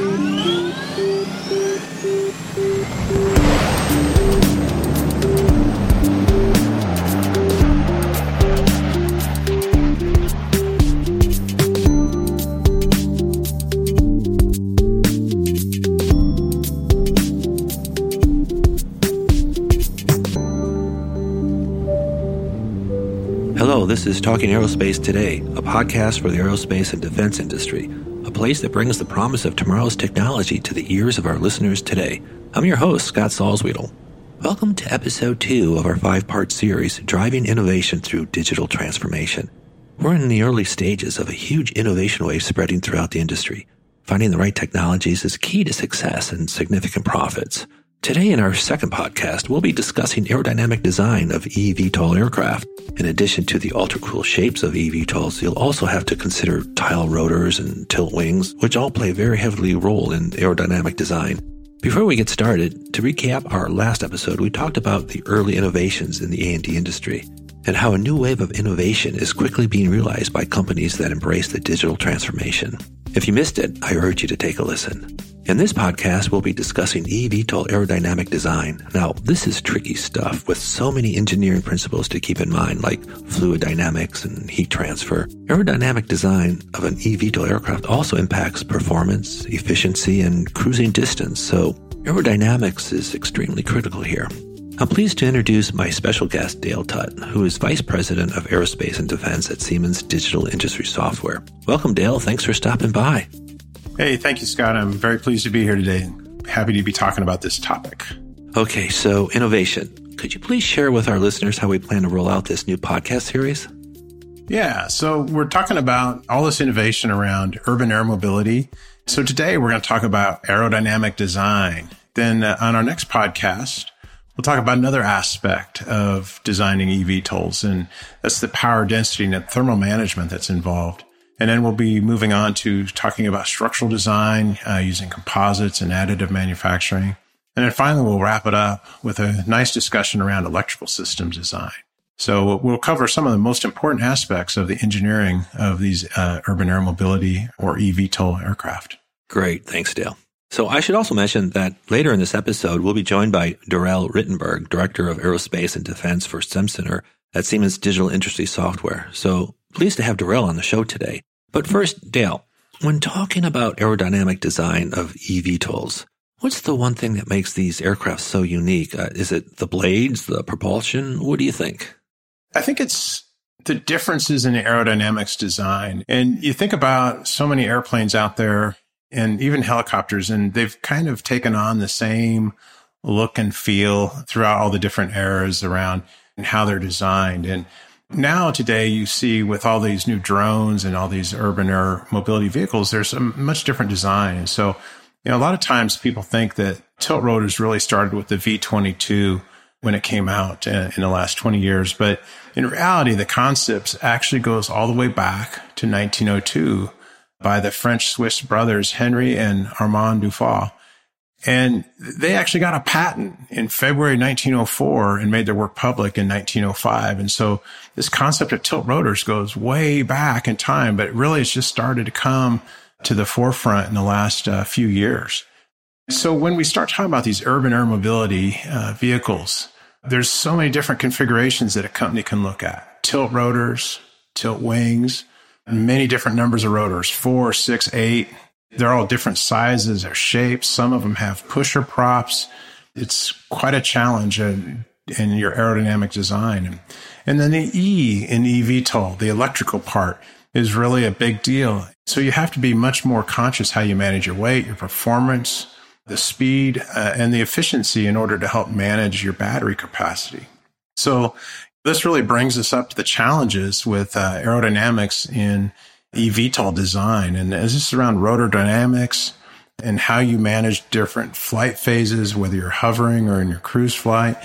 Hello, this is Talking Aerospace Today, a podcast for the aerospace and defense industry, a place that brings the promise of tomorrow's technology to the ears of our listeners today. I'm your host, Scott Salzwedel. Welcome to episode two of our five part series, Driving Innovation Through Digital Transformation. We're in the early stages of a huge innovation wave spreading throughout the industry. Finding the right technologies is key to success and significant profits. Today in our second podcast, we'll be discussing aerodynamic design of eVTOL aircraft. In addition to the ultra cool shapes of eVTOLs, you'll also have to consider tilt rotors and tilt wings, which all play a very heavily role in aerodynamic design. Before we get started, to recap our last episode, we talked about the early innovations in the A&D industry and how a new wave of innovation is quickly being realized by companies that embrace the digital transformation. If you missed it, I urge you to take a listen. In this podcast, we'll be discussing eVTOL aerodynamic design. Now, this is tricky stuff with so many engineering principles to keep in mind, like fluid dynamics and heat transfer. Aerodynamic design of an eVTOL aircraft also impacts performance, efficiency, and cruising distance, so aerodynamics is extremely critical here. I'm pleased to introduce my special guest, Dale Tutt, who is Vice President of Aerospace and Defense at Siemens Digital Industry Software. Welcome, Dale. Thanks for stopping by. Hey, thank you, Scott. I'm very pleased to be here today. Happy to be talking about this topic. Okay, so innovation. Could you please share with our listeners how we plan to roll out this new podcast series? Yeah, so we're talking about all this innovation around urban air mobility. So today we're going to talk about aerodynamic design. Then uh, on our next podcast, we'll talk about another aspect of designing eVTOLs, and that's the power density and thermal management that's involved. And then we'll be moving on to talking about structural design uh, using composites and additive manufacturing. And then finally, we'll wrap it up with a nice discussion around electrical systems design. So we'll cover some of the most important aspects of the engineering of these uh, urban air mobility or eVTOL aircraft. Great. Thanks, Dale. So I should also mention that later in this episode, we'll be joined by Darrell Rittenberg, Director of Aerospace and Defense for SimCenter at Siemens Digital Industry Software. So pleased to have Darrell on the show today. But first, Dale, when talking about aerodynamic design of eVTOLs, what's the one thing that makes these aircraft so unique? Uh, is it the blades, the propulsion? What do you think? I think it's the differences in aerodynamics design. And you think about so many airplanes out there and even helicopters, and they've kind of taken on the same look and feel throughout all the different eras around and how they're designed. And now today you see with all these new drones and all these urban air mobility vehicles, there's a much different design. So, you know, a lot of times people think that tilt rotors really started with the V22 when it came out uh, in the last 20 years. But in reality, the concepts actually goes all the way back to 1902 by the French Swiss brothers, Henry and Armand Dufaux. And they actually got a patent in February 1904 and made their work public in 1905. And so this concept of tilt rotors goes way back in time, but really it's just started to come to the forefront in the last uh, few years. So when we start talking about these urban air mobility uh, vehicles, there's so many different configurations that a company can look at. Tilt rotors, tilt wings, many different numbers of rotors, four, six, eight, they're all different sizes or shapes. Some of them have pusher props. It's quite a challenge in, in your aerodynamic design. And then the E in eVTOL, the electrical part, is really a big deal. So you have to be much more conscious how you manage your weight, your performance, the speed, uh, and the efficiency in order to help manage your battery capacity. So this really brings us up to the challenges with uh, aerodynamics in eVTOL design. And is this is around rotor dynamics and how you manage different flight phases, whether you're hovering or in your cruise flight.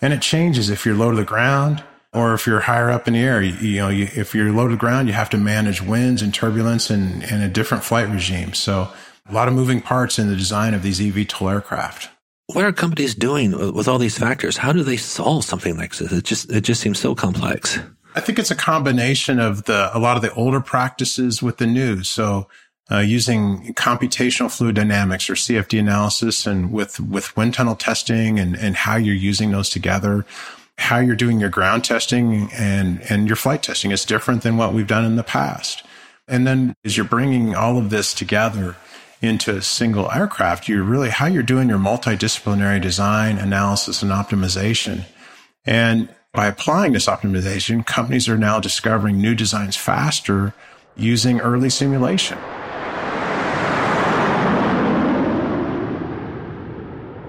And it changes if you're low to the ground or if you're higher up in the air. You, you know, you, if you're low to the ground, you have to manage winds and turbulence and, and a different flight regime. So a lot of moving parts in the design of these eVTOL aircraft. What are companies doing with all these factors? How do they solve something like this? It just, it just seems so complex. I think it's a combination of the a lot of the older practices with the new. So uh, using computational fluid dynamics or CFD analysis and with, with wind tunnel testing and, and how you're using those together, how you're doing your ground testing and, and your flight testing is different than what we've done in the past. And then as you're bringing all of this together into a single aircraft, you're really how you're doing your multidisciplinary design, analysis, and optimization. And by applying this optimization, companies are now discovering new designs faster using early simulation.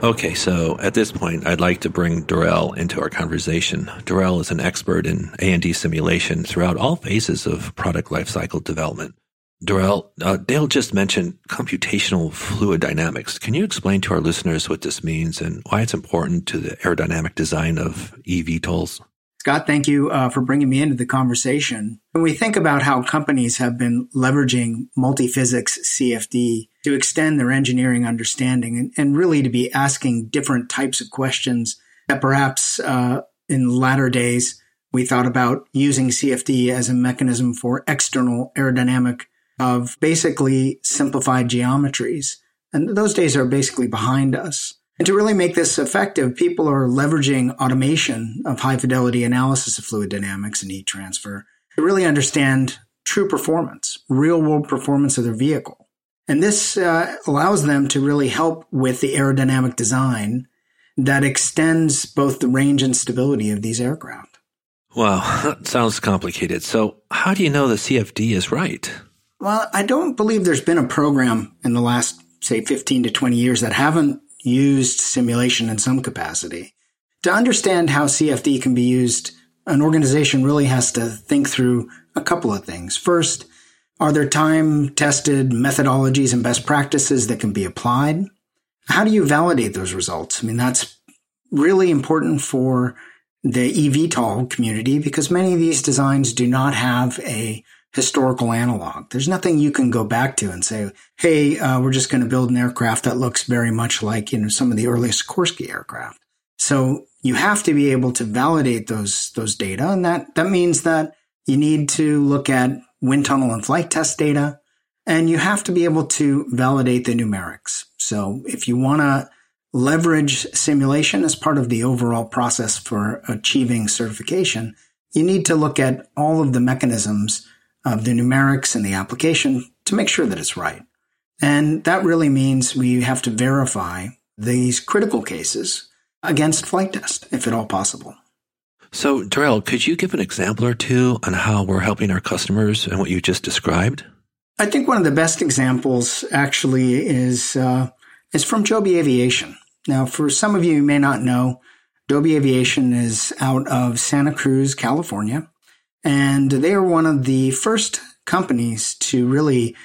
Okay, so at this point, I'd like to bring Darrell into our conversation. Darrell is an expert in A&D simulation throughout all phases of product lifecycle development. Darrell, uh, Dale just mentioned computational fluid dynamics. Can you explain to our listeners what this means and why it's important to the aerodynamic design of eVTOLs? Scott, thank you uh, for bringing me into the conversation. When we think about how companies have been leveraging multi-physics CFD to extend their engineering understanding and, and really to be asking different types of questions that perhaps uh, in latter days we thought about using CFD as a mechanism for external aerodynamic of basically simplified geometries. And those days are basically behind us. And to really make this effective, people are leveraging automation of high fidelity analysis of fluid dynamics and heat transfer to really understand true performance, real world performance of their vehicle. And this uh, allows them to really help with the aerodynamic design that extends both the range and stability of these aircraft. Wow, that sounds complicated. So, how do you know the CFD is right? Well, I don't believe there's been a program in the last, say, 15 to 20 years that haven't used simulation in some capacity. To understand how CFD can be used, an organization really has to think through a couple of things. First, are there time tested methodologies and best practices that can be applied? How do you validate those results? I mean, that's really important for the eVTOL community because many of these designs do not have a historical analog. There's nothing you can go back to and say, "Hey, uh, we're just going to build an aircraft that looks very much like you know some of the earliest Sikorsky aircraft." So you have to be able to validate those those data, and that that means that you need to look at wind tunnel and flight test data, and you have to be able to validate the numerics. So if you want to leverage simulation as part of the overall process for achieving certification, you need to look at all of the mechanisms of the numerics and the application to make sure that it's right. And that really means we have to verify these critical cases against flight test, if at all possible. So, Darrell, could you give an example or two on how we're helping our customers and what you just described? I think one of the best examples actually is uh, is from Joby Aviation. Now, for some of you who may not know, Joby Aviation is out of Santa Cruz, California, and they are one of the first companies to really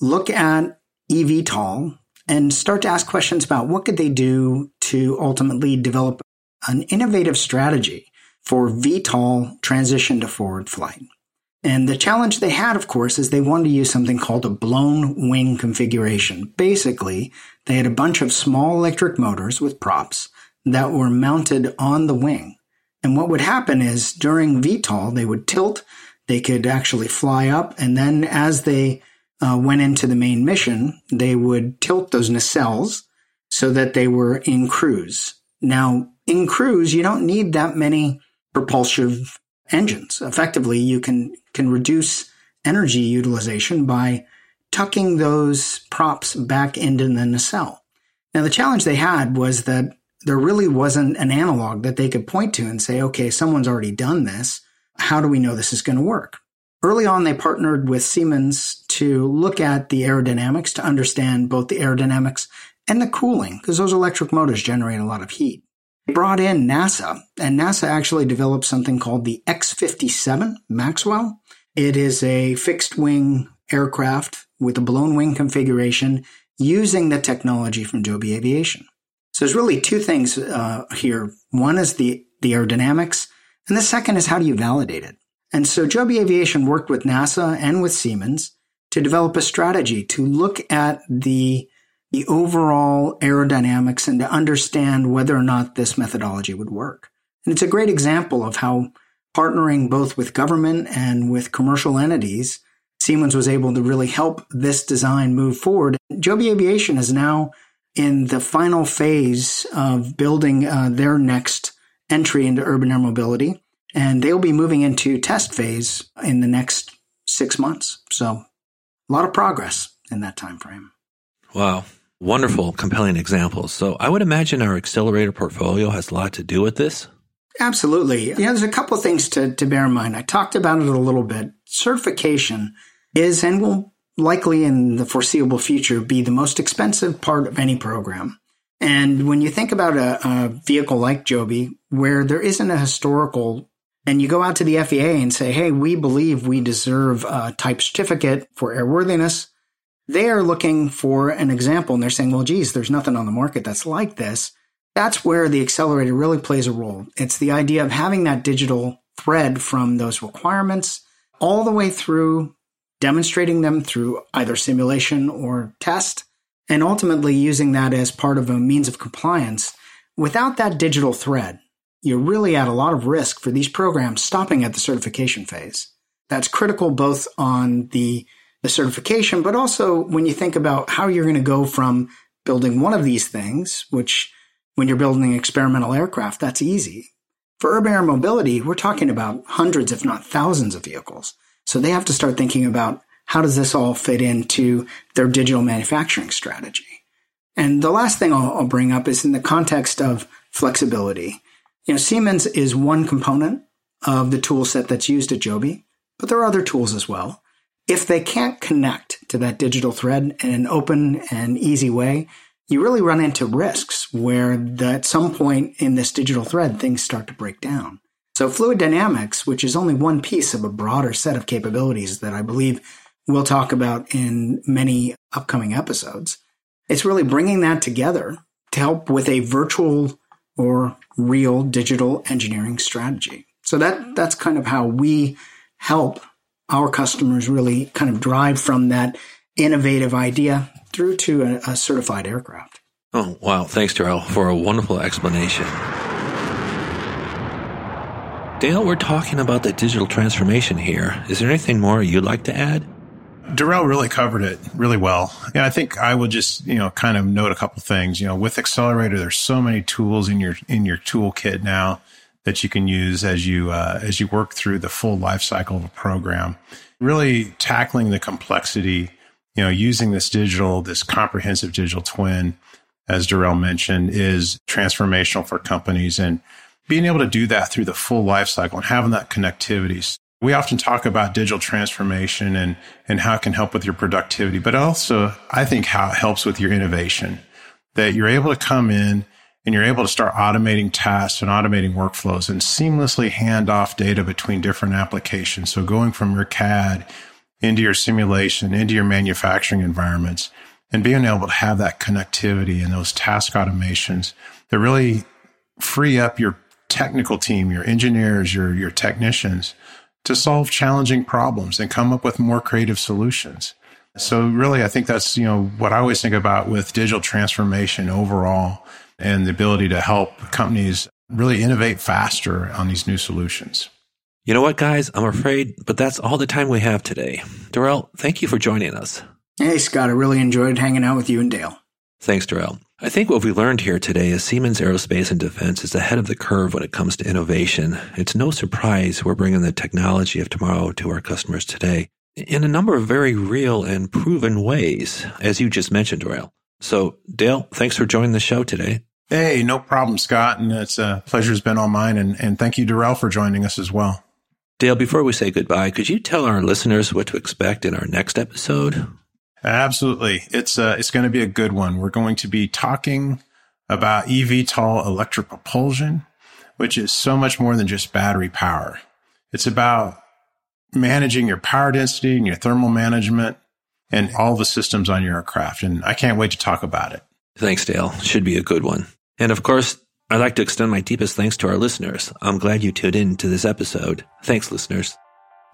look at eVTOL and start to ask questions about what could they do to ultimately develop an innovative strategy for VTOL transition to forward flight. And the challenge they had, of course, is they wanted to use something called a blown wing configuration. Basically, they had a bunch of small electric motors with props that were mounted on the wing. And what would happen is during VTOL, they would tilt, they could actually fly up, and then as they uh, went into the main mission, they would tilt those nacelles so that they were in cruise. Now, in cruise, you don't need that many propulsive engines. Effectively, you can, can reduce energy utilization by tucking those props back into the nacelle. Now, the challenge they had was that there really wasn't an analog that they could point to and say, okay, someone's already done this. How do we know this is going to work? Early on, they partnered with Siemens to look at the aerodynamics to understand both the aerodynamics and the cooling, because those electric motors generate a lot of heat. They brought in NASA, and NASA actually developed something called the X57 Maxwell. It is a fixed wing aircraft with a blown wing configuration using the technology from Joby Aviation. So there's really two things uh, here. One is the the aerodynamics, and the second is how do you validate it. And so Joby Aviation worked with NASA and with Siemens to develop a strategy to look at the the overall aerodynamics and to understand whether or not this methodology would work. And it's a great example of how partnering both with government and with commercial entities Siemens was able to really help this design move forward. Joby Aviation is now in the final phase of building uh, their next entry into urban air mobility, and they'll be moving into test phase in the next six months. So, a lot of progress in that time frame. Wow. Wonderful, compelling examples. So I would imagine our accelerator portfolio has a lot to do with this. Absolutely. Yeah, there's a couple of things to, to bear in mind. I talked about it a little bit. Certification is and will likely in the foreseeable future be the most expensive part of any program. And when you think about a, a vehicle like Joby, where there isn't a historical, and you go out to the FAA and say, hey, we believe we deserve a type certificate for airworthiness, they are looking for an example and they're saying, well, geez, there's nothing on the market that's like this. That's where the accelerator really plays a role. It's the idea of having that digital thread from those requirements all the way through demonstrating them through either simulation or test, and ultimately using that as part of a means of compliance. Without that digital thread, you're really at a lot of risk for these programs stopping at the certification phase. That's critical both on the, the certification, but also when you think about how you're going to go from building one of these things, which when you're building experimental aircraft, that's easy. For urban air mobility, we're talking about hundreds, if not thousands of vehicles. So they have to start thinking about how does this all fit into their digital manufacturing strategy? And the last thing I'll, I'll bring up is in the context of flexibility. You know, Siemens is one component of the tool set that's used at Joby, but there are other tools as well. If they can't connect to that digital thread in an open and easy way, you really run into risks where the, at some point in this digital thread, things start to break down. So fluid dynamics, which is only one piece of a broader set of capabilities that I believe we'll talk about in many upcoming episodes, it's really bringing that together to help with a virtual or real digital engineering strategy. So that that's kind of how we help our customers really kind of drive from that innovative idea through to a, a certified aircraft. Oh, wow. Thanks, Darrell, for a wonderful explanation. Dale, we're talking about the digital transformation here. Is there anything more you'd like to add? Darrell really covered it really well. Yeah, I think I would just, you know, kind of note a couple things. You know, with Accelerator, there's so many tools in your in your toolkit now that you can use as you uh, as you work through the full life cycle of a program. Really tackling the complexity, you know, using this digital, this comprehensive digital twin, as Darrell mentioned, is transformational for companies and being able to do that through the full life cycle and having that connectivity. We often talk about digital transformation and, and how it can help with your productivity, but also I think how it helps with your innovation that you're able to come in and you're able to start automating tasks and automating workflows and seamlessly hand off data between different applications. So going from your CAD into your simulation, into your manufacturing environments and being able to have that connectivity and those task automations that really free up your technical team, your engineers, your, your technicians to solve challenging problems and come up with more creative solutions. So really, I think that's, you know, what I always think about with digital transformation overall and the ability to help companies really innovate faster on these new solutions. You know what, guys? I'm afraid, but that's all the time we have today. Darrell, thank you for joining us. Hey, Scott, I really enjoyed hanging out with you and Dale. Thanks, Darrell. I think what we learned here today is Siemens Aerospace and Defense is ahead of the curve when it comes to innovation. It's no surprise we're bringing the technology of tomorrow to our customers today in a number of very real and proven ways, as you just mentioned, Darrell. So, Dale, thanks for joining the show today. Hey, no problem, Scott. And it's a pleasure's been all mine. And, and thank you, Darrell, for joining us as well. Dale, before we say goodbye, could you tell our listeners what to expect in our next episode? Absolutely. It's uh, it's going to be a good one. We're going to be talking about eVTOL electric propulsion, which is so much more than just battery power. It's about managing your power density and your thermal management and all the systems on your aircraft. And I can't wait to talk about it. Thanks, Dale. Should be a good one. And of course, I'd like to extend my deepest thanks to our listeners. I'm glad you tuned in to this episode. Thanks, listeners.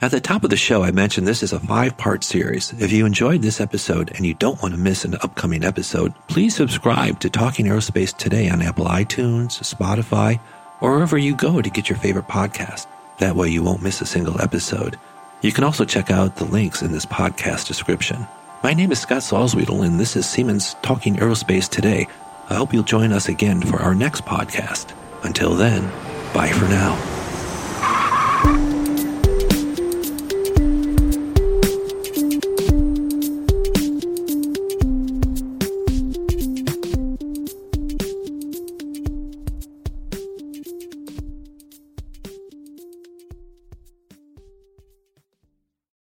At the top of the show, I mentioned this is a five part series. If you enjoyed this episode and you don't want to miss an upcoming episode, please subscribe to Talking Aerospace today on Apple iTunes, Spotify, or wherever you go to get your favorite podcast. That way you won't miss a single episode. You can also check out the links in this podcast description. My name is Scott Salzwedel, and this is Siemens Talking Aerospace Today. I hope you'll join us again for our next podcast. Until then, bye for now.